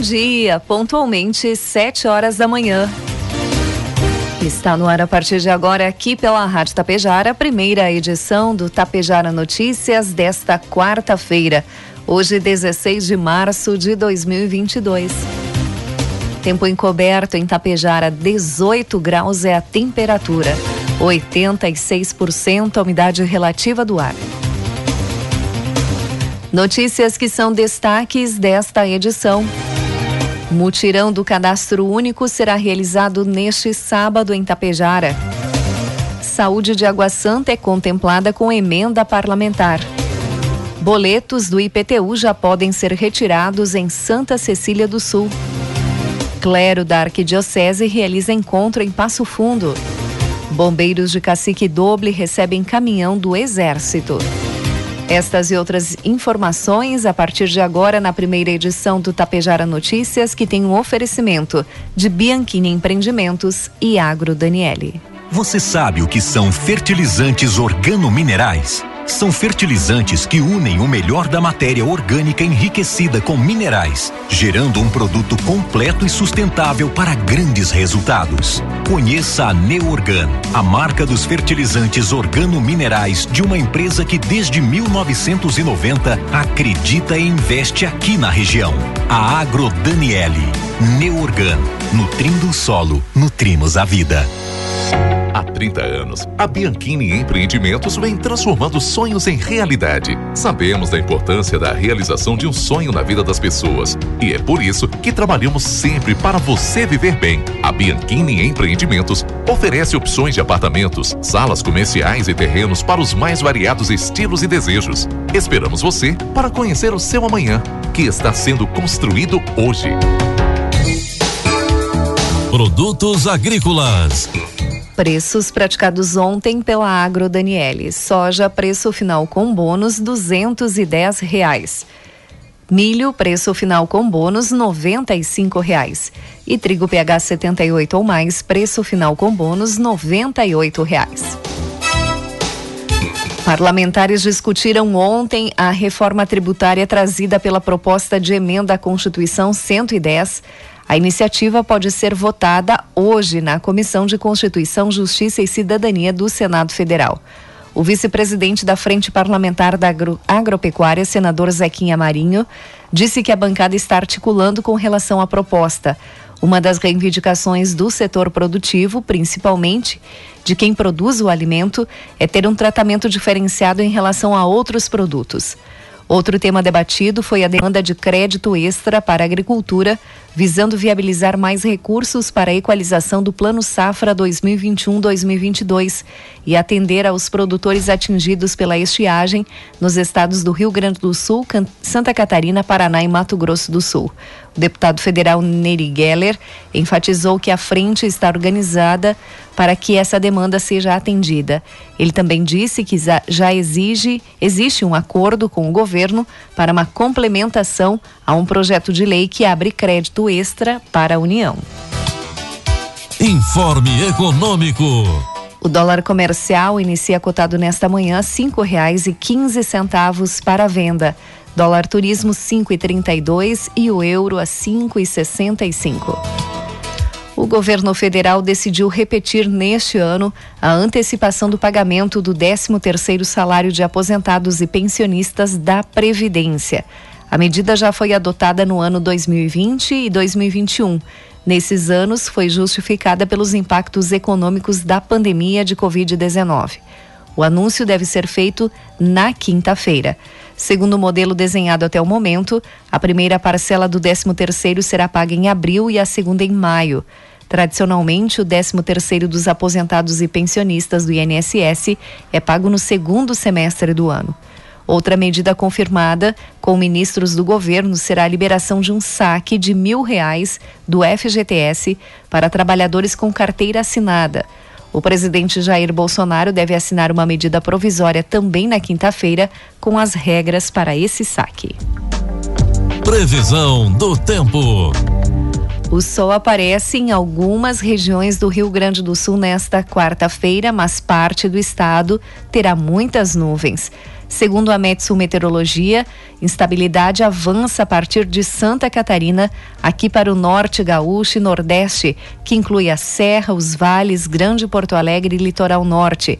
Dia, pontualmente sete horas da manhã. Está no ar a partir de agora aqui pela Rádio Tapejara, a primeira edição do Tapejara Notícias desta quarta-feira, hoje 16 de março de 2022. Tempo encoberto em Tapejara, 18 graus é a temperatura, 86% a umidade relativa do ar. Notícias que são destaques desta edição. Mutirão do Cadastro Único será realizado neste sábado em Tapejara. Saúde de Água Santa é contemplada com emenda parlamentar. Boletos do IPTU já podem ser retirados em Santa Cecília do Sul. Clero da Arquidiocese realiza encontro em Passo Fundo. Bombeiros de Cacique Doble recebem caminhão do Exército. Estas e outras informações a partir de agora na primeira edição do Tapejara Notícias, que tem um oferecimento de Bianchini Empreendimentos e Agro Daniele. Você sabe o que são fertilizantes organominerais? São fertilizantes que unem o melhor da matéria orgânica enriquecida com minerais, gerando um produto completo e sustentável para grandes resultados. Conheça a Neorgan, a marca dos fertilizantes organominerais de uma empresa que desde 1990 acredita e investe aqui na região. A Agro Daniele. Neorgan, nutrindo o solo, nutrimos a vida. Há 30 anos, a Bianchini Empreendimentos vem transformando sonhos em realidade. Sabemos da importância da realização de um sonho na vida das pessoas e é por isso que trabalhamos sempre para você viver bem. A Bianchini Empreendimentos oferece opções de apartamentos, salas comerciais e terrenos para os mais variados estilos e desejos. Esperamos você para conhecer o seu amanhã, que está sendo construído hoje. Produtos agrícolas Preços praticados ontem pela Agro Daniele. Soja, preço final com bônus, 210 reais. Milho, preço final com bônus, 95 reais. E trigo PH 78 ou mais, preço final com bônus, 98 reais. Parlamentares discutiram ontem a reforma tributária trazida pela proposta de emenda à Constituição 110 a iniciativa pode ser votada hoje na Comissão de Constituição, Justiça e Cidadania do Senado Federal. O vice-presidente da Frente Parlamentar da Agro Agropecuária, senador Zequinha Marinho, disse que a bancada está articulando com relação à proposta. Uma das reivindicações do setor produtivo, principalmente de quem produz o alimento, é ter um tratamento diferenciado em relação a outros produtos. Outro tema debatido foi a demanda de crédito extra para a agricultura, visando viabilizar mais recursos para a equalização do Plano Safra 2021-2022 e atender aos produtores atingidos pela estiagem nos estados do Rio Grande do Sul, Santa Catarina, Paraná e Mato Grosso do Sul. O deputado federal Neri Geller enfatizou que a frente está organizada para que essa demanda seja atendida. Ele também disse que já exige, existe um acordo com o governo para uma complementação a um projeto de lei que abre crédito extra para a União. Informe Econômico. O dólar comercial inicia cotado nesta manhã cinco reais e quinze centavos para a venda. Dólar turismo 5,32 e o euro a 5,65. O governo federal decidiu repetir neste ano a antecipação do pagamento do 13º salário de aposentados e pensionistas da Previdência. A medida já foi adotada no ano 2020 e 2021. Nesses anos, foi justificada pelos impactos econômicos da pandemia de Covid-19. O anúncio deve ser feito na quinta-feira. Segundo o modelo desenhado até o momento, a primeira parcela do 13º será paga em abril e a segunda em maio. Tradicionalmente, o 13º dos aposentados e pensionistas do INSS é pago no segundo semestre do ano. Outra medida confirmada com ministros do governo será a liberação de um saque de mil reais do FGTS para trabalhadores com carteira assinada. O presidente Jair Bolsonaro deve assinar uma medida provisória também na quinta-feira com as regras para esse saque. Previsão do tempo. O sol aparece em algumas regiões do Rio Grande do Sul nesta quarta-feira, mas parte do estado terá muitas nuvens. Segundo a Metsu Meteorologia, instabilidade avança a partir de Santa Catarina, aqui para o norte gaúcho e nordeste, que inclui a Serra, os vales, Grande Porto Alegre e Litoral Norte.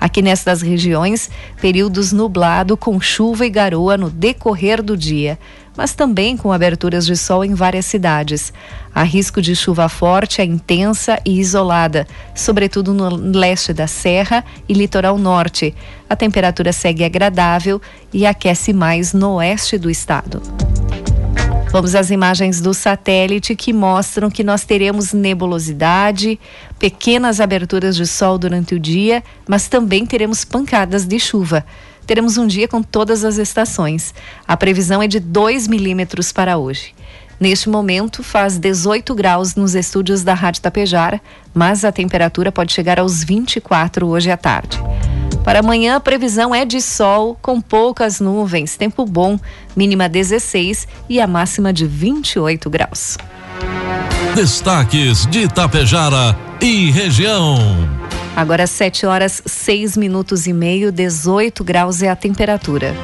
Aqui nestas regiões, períodos nublado com chuva e garoa no decorrer do dia mas também com aberturas de sol em várias cidades. Há risco de chuva forte, é intensa e isolada, sobretudo no leste da Serra e litoral norte. A temperatura segue agradável e aquece mais no oeste do estado. Vamos às imagens do satélite que mostram que nós teremos nebulosidade, pequenas aberturas de sol durante o dia, mas também teremos pancadas de chuva teremos um dia com todas as estações. A previsão é de 2 milímetros para hoje. Neste momento, faz 18 graus nos estúdios da Rádio Tapejara, mas a temperatura pode chegar aos 24 hoje à tarde. Para amanhã, a previsão é de sol com poucas nuvens, tempo bom, mínima 16 e a máxima de 28 graus. Destaques de Itapejara e região. Agora 7 horas 6 minutos e meio, 18 graus é a temperatura.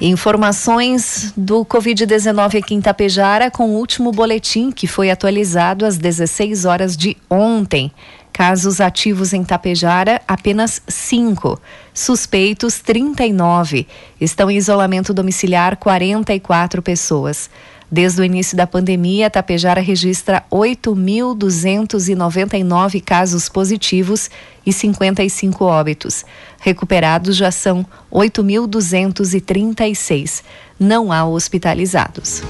Informações do Covid-19 aqui em Tapejara com o último boletim que foi atualizado às 16 horas de ontem. Casos ativos em Tapejara, apenas 5. Suspeitos, 39. Estão em isolamento domiciliar, 44 pessoas. Desde o início da pandemia, Tapejara registra 8.299 casos positivos e 55 óbitos. Recuperados já são 8.236. Não há hospitalizados.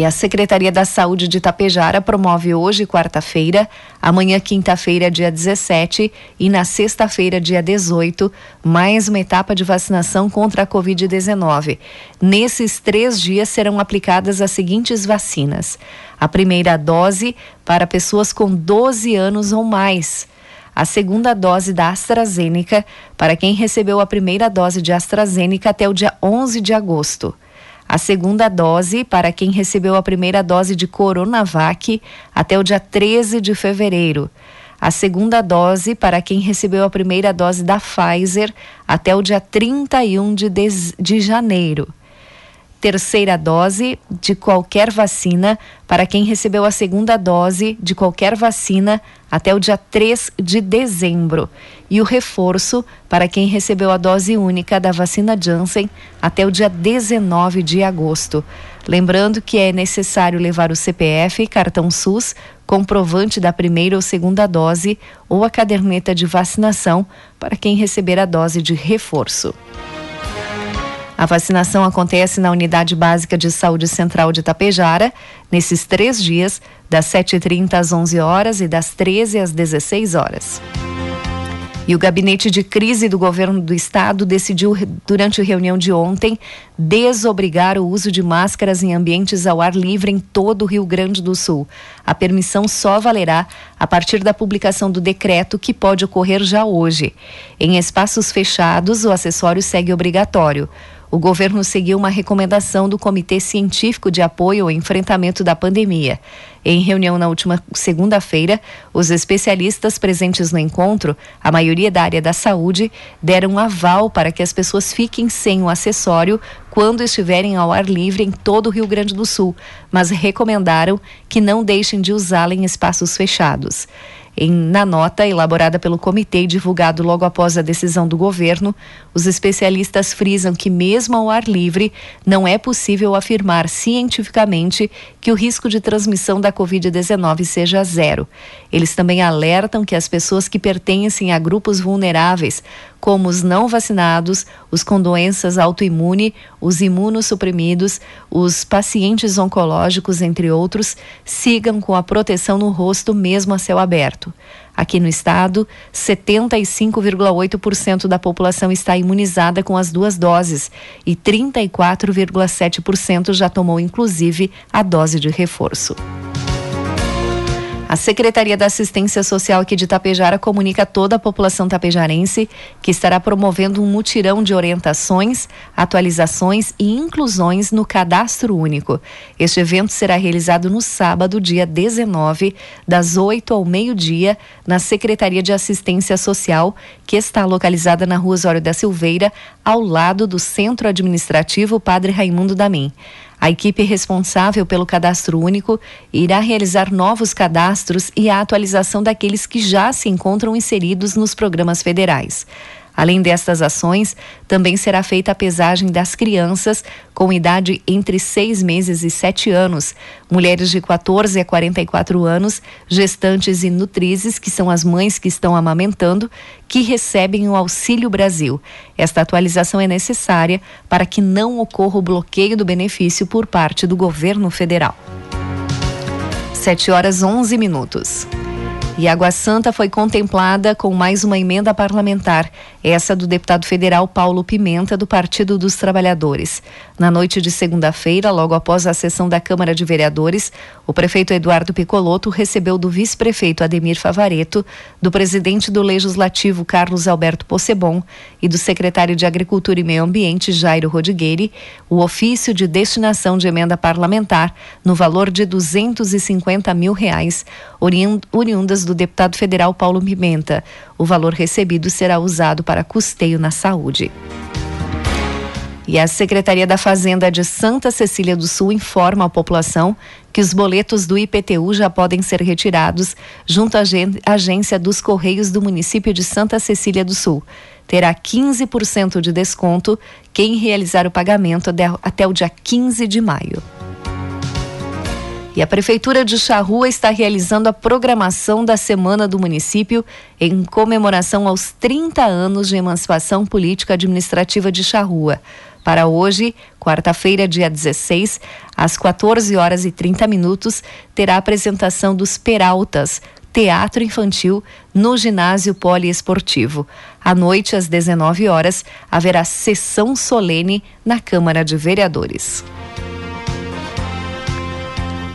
E a Secretaria da Saúde de Itapejara promove hoje, quarta-feira, amanhã, quinta-feira, dia 17 e na sexta-feira, dia 18, mais uma etapa de vacinação contra a Covid-19. Nesses três dias serão aplicadas as seguintes vacinas: a primeira dose para pessoas com 12 anos ou mais. A segunda dose da AstraZeneca para quem recebeu a primeira dose de AstraZeneca até o dia 11 de agosto a segunda dose para quem recebeu a primeira dose de Coronavac até o dia 13 de fevereiro. A segunda dose para quem recebeu a primeira dose da Pfizer até o dia 31 de, de, janeiro terceira dose de qualquer vacina para quem recebeu a segunda dose de qualquer vacina até o dia 3 de dezembro. E o reforço para quem recebeu a dose única da vacina Janssen até o dia 19 de agosto. Lembrando que é necessário levar o CPF, cartão SUS, comprovante da primeira ou segunda dose ou a caderneta de vacinação para quem receber a dose de reforço. A vacinação acontece na Unidade Básica de Saúde Central de Tapejara, nesses três dias, das 7h30 às 11 horas e das 13 às 16 horas. E o gabinete de crise do governo do estado decidiu, durante a reunião de ontem, desobrigar o uso de máscaras em ambientes ao ar livre em todo o Rio Grande do Sul. A permissão só valerá a partir da publicação do decreto, que pode ocorrer já hoje. Em espaços fechados, o acessório segue obrigatório o governo seguiu uma recomendação do Comitê Científico de Apoio ao Enfrentamento da Pandemia. Em reunião na última segunda-feira, os especialistas presentes no encontro, a maioria da área da saúde, deram aval para que as pessoas fiquem sem o acessório quando estiverem ao ar livre em todo o Rio Grande do Sul, mas recomendaram que não deixem de usá-la em espaços fechados. Em, na nota elaborada pelo comitê e divulgado logo após a decisão do governo, os especialistas frisam que, mesmo ao ar livre, não é possível afirmar cientificamente que o risco de transmissão da Covid-19 seja zero. Eles também alertam que as pessoas que pertencem a grupos vulneráveis, como os não vacinados, os com doenças autoimune, os imunossuprimidos, os pacientes oncológicos, entre outros, sigam com a proteção no rosto mesmo a céu aberto. Aqui no estado, 75,8% da população está imunizada com as duas doses e 34,7% já tomou inclusive a dose de reforço. A Secretaria da Assistência Social aqui de Tapejara comunica a toda a população tapejarense que estará promovendo um mutirão de orientações, atualizações e inclusões no Cadastro Único. Este evento será realizado no sábado, dia 19, das 8 ao meio-dia, na Secretaria de Assistência Social, que está localizada na Rua Osório da Silveira, ao lado do Centro Administrativo Padre Raimundo Damin. A equipe responsável pelo cadastro único irá realizar novos cadastros e a atualização daqueles que já se encontram inseridos nos programas federais. Além destas ações, também será feita a pesagem das crianças com idade entre seis meses e sete anos, mulheres de 14 a 44 anos, gestantes e nutrizes, que são as mães que estão amamentando, que recebem o Auxílio Brasil. Esta atualização é necessária para que não ocorra o bloqueio do benefício por parte do governo federal. 7 horas 11 minutos. E Água Santa foi contemplada com mais uma emenda parlamentar, essa do deputado federal Paulo Pimenta, do Partido dos Trabalhadores. Na noite de segunda-feira, logo após a sessão da Câmara de Vereadores, o prefeito Eduardo Picoloto recebeu do vice-prefeito Ademir Favareto, do presidente do Legislativo Carlos Alberto Possebon e do secretário de Agricultura e Meio Ambiente Jairo Rodigueiri o ofício de destinação de emenda parlamentar no valor de 250 mil reais, oriundas do deputado federal Paulo Pimenta. O valor recebido será usado para custeio na saúde. E a Secretaria da Fazenda de Santa Cecília do Sul informa a população que os boletos do IPTU já podem ser retirados junto à agência dos Correios do município de Santa Cecília do Sul. Terá 15% de desconto quem realizar o pagamento até o dia 15 de maio. E a Prefeitura de Charrua está realizando a programação da Semana do Município em comemoração aos 30 anos de emancipação política administrativa de Charrua. Para hoje, quarta-feira, dia 16, às 14 horas e 30 minutos, terá a apresentação dos Peraltas, Teatro Infantil, no Ginásio Poliesportivo. À noite, às 19 horas, haverá sessão solene na Câmara de Vereadores.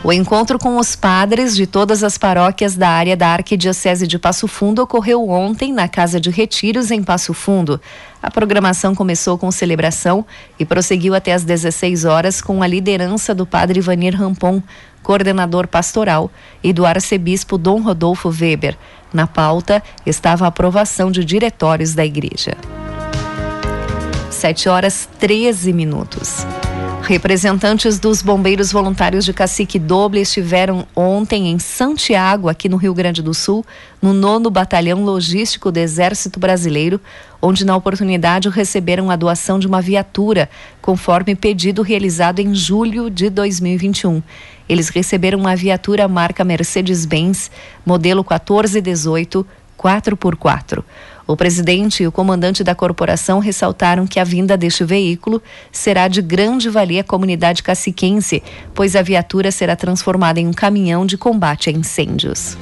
O encontro com os padres de todas as paróquias da área da Arquidiocese de Passo Fundo ocorreu ontem na Casa de Retiros, em Passo Fundo. A programação começou com celebração e prosseguiu até às 16 horas com a liderança do padre Vanir Rampon, coordenador pastoral, e do arcebispo Dom Rodolfo Weber. Na pauta estava a aprovação de diretórios da igreja. 7 horas 13 minutos. Representantes dos bombeiros voluntários de Cacique Doble estiveram ontem em Santiago, aqui no Rio Grande do Sul, no nono Batalhão Logístico do Exército Brasileiro, onde na oportunidade receberam a doação de uma viatura, conforme pedido realizado em julho de 2021. Eles receberam uma viatura marca Mercedes-Benz, modelo 1418 4x4. O presidente e o comandante da corporação ressaltaram que a vinda deste veículo será de grande valia à comunidade caciquense, pois a viatura será transformada em um caminhão de combate a incêndios.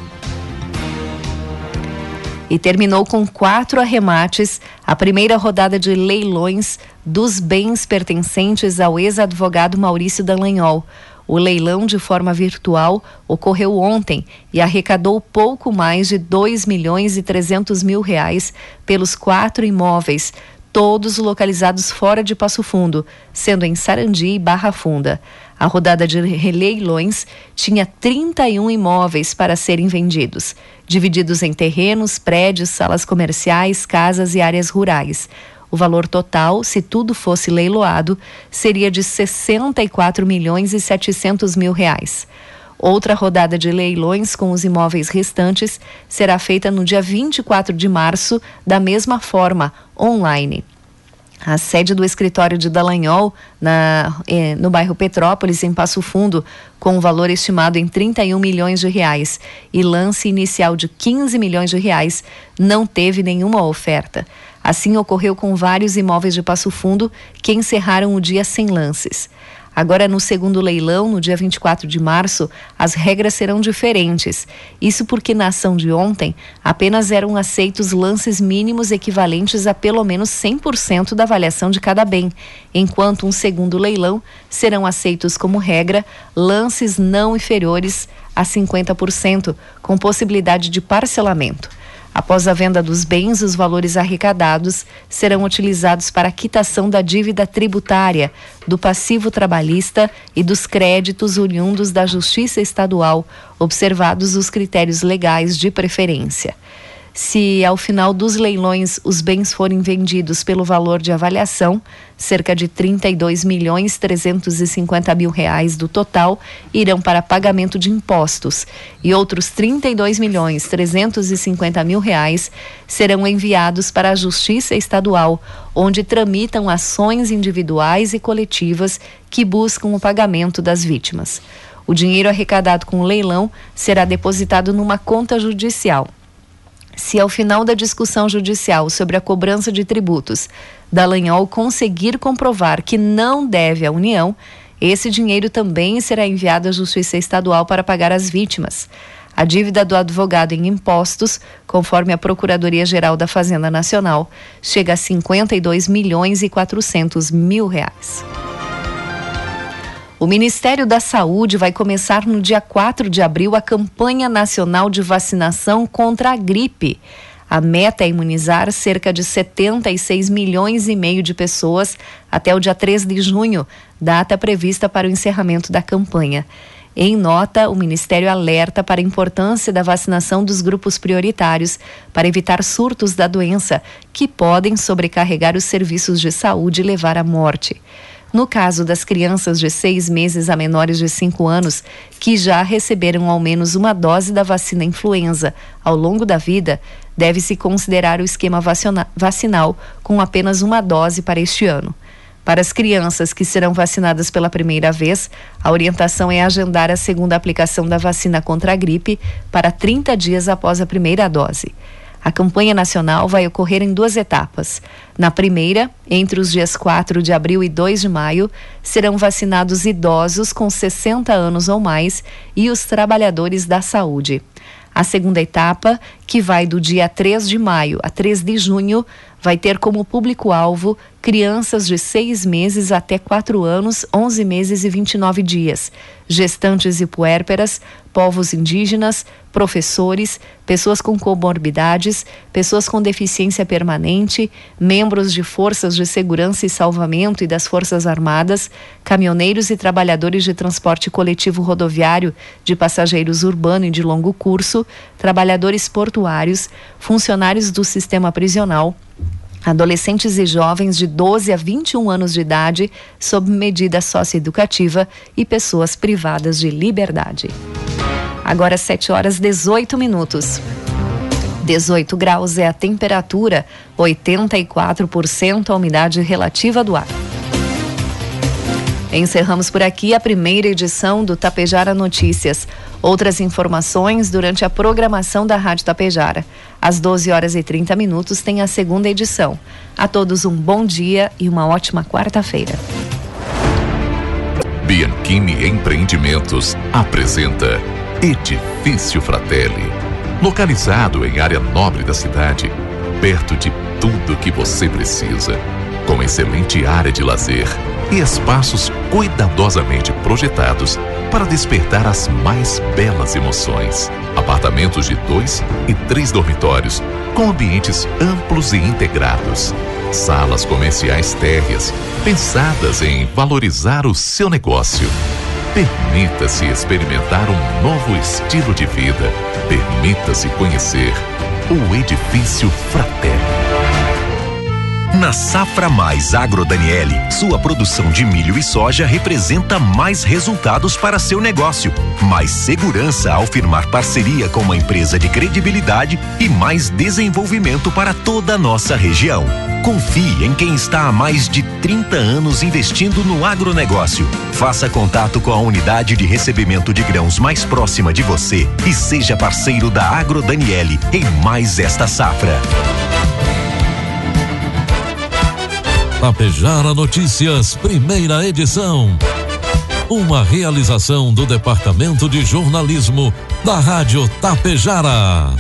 E terminou com quatro arremates a primeira rodada de leilões dos bens pertencentes ao ex-advogado Maurício Dallagnol. O leilão de forma virtual ocorreu ontem e arrecadou pouco mais de 2 milhões e 300 mil reais pelos quatro imóveis, todos localizados fora de Passo Fundo, sendo em Sarandi e Barra Funda. A rodada de leilões tinha 31 imóveis para serem vendidos, divididos em terrenos, prédios, salas comerciais, casas e áreas rurais. O valor total, se tudo fosse leiloado, seria de 64 milhões e 700 mil reais. Outra rodada de leilões com os imóveis restantes será feita no dia 24 de março, da mesma forma, online. A sede do escritório de Dallagnol, na, eh, no bairro Petrópolis, em Passo Fundo, com um valor estimado em 31 milhões de reais e lance inicial de 15 milhões de reais, não teve nenhuma oferta. Assim ocorreu com vários imóveis de Passo Fundo que encerraram o dia sem lances. Agora, no segundo leilão, no dia 24 de março, as regras serão diferentes. Isso porque na ação de ontem, apenas eram aceitos lances mínimos equivalentes a pelo menos 100% da avaliação de cada bem, enquanto um segundo leilão serão aceitos como regra lances não inferiores a 50%, com possibilidade de parcelamento. Após a venda dos bens, os valores arrecadados serão utilizados para a quitação da dívida tributária, do passivo trabalhista e dos créditos oriundos da Justiça Estadual, observados os critérios legais de preferência. Se ao final dos leilões os bens forem vendidos pelo valor de avaliação, cerca de 32 milhões 350 mil reais do total irão para pagamento de impostos e outros 32 milhões 350 mil reais serão enviados para a Justiça Estadual, onde tramitam ações individuais e coletivas que buscam o pagamento das vítimas. O dinheiro arrecadado com o leilão será depositado numa conta judicial. Se ao final da discussão judicial sobre a cobrança de tributos, Dallagnol conseguir comprovar que não deve à União, esse dinheiro também será enviado à Justiça Estadual para pagar as vítimas. A dívida do advogado em impostos, conforme a Procuradoria-Geral da Fazenda Nacional, chega a 52 milhões e 400 mil reais. O Ministério da Saúde vai começar no dia 4 de abril a campanha nacional de vacinação contra a gripe. A meta é imunizar cerca de 76 milhões e meio de pessoas até o dia 3 de junho, data prevista para o encerramento da campanha. Em nota, o Ministério alerta para a importância da vacinação dos grupos prioritários para evitar surtos da doença, que podem sobrecarregar os serviços de saúde e levar à morte. No caso das crianças de seis meses a menores de cinco anos, que já receberam ao menos uma dose da vacina influenza ao longo da vida, deve-se considerar o esquema vacinal com apenas uma dose para este ano. Para as crianças que serão vacinadas pela primeira vez, a orientação é agendar a segunda aplicação da vacina contra a gripe para 30 dias após a primeira dose. A campanha nacional vai ocorrer em duas etapas. Na primeira, entre os dias 4 de abril e 2 de maio, serão vacinados idosos com 60 anos ou mais e os trabalhadores da saúde. A segunda etapa, que vai do dia 3 de maio a 3 de junho, vai ter como público-alvo crianças de seis meses até quatro anos, 11 meses e 29 dias, gestantes e puérperas, povos indígenas, professores, pessoas com comorbidades, pessoas com deficiência permanente, membros de forças de segurança e salvamento e das Forças Armadas, caminhoneiros e trabalhadores de transporte coletivo rodoviário de passageiros urbano e de longo curso, trabalhadores portuários, funcionários do sistema prisional, adolescentes e jovens de 12 a 21 anos de idade sob medida socioeducativa e pessoas privadas de liberdade. Agora 7 horas 18 minutos. 18 graus é a temperatura, 84% a umidade relativa do ar. Encerramos por aqui a primeira edição do Tapejara Notícias. Outras informações durante a programação da Rádio Tapejara. Às 12 horas e 30 minutos tem a segunda edição. A todos um bom dia e uma ótima quarta-feira. Bianchini Empreendimentos apresenta Edifício Fratelli. Localizado em área nobre da cidade, perto de tudo que você precisa, com excelente área de lazer e espaços cuidadosamente projetados para despertar as mais belas emoções. Apartamentos de dois e três dormitórios, com ambientes amplos e integrados. Salas comerciais térreas, pensadas em valorizar o seu negócio. Permita-se experimentar um novo estilo de vida. Permita-se conhecer o Edifício Fraterno. Na Safra Mais Agro Daniele, sua produção de milho e soja representa mais resultados para seu negócio, mais segurança ao firmar parceria com uma empresa de credibilidade e mais desenvolvimento para toda a nossa região. Confie em quem está há mais de 30 anos investindo no agronegócio. Faça contato com a unidade de recebimento de grãos mais próxima de você e seja parceiro da Agro Daniele em mais esta safra. Tapejara Notícias, primeira edição. uma realização do Departamento de Jornalismo da Rádio Tapejara.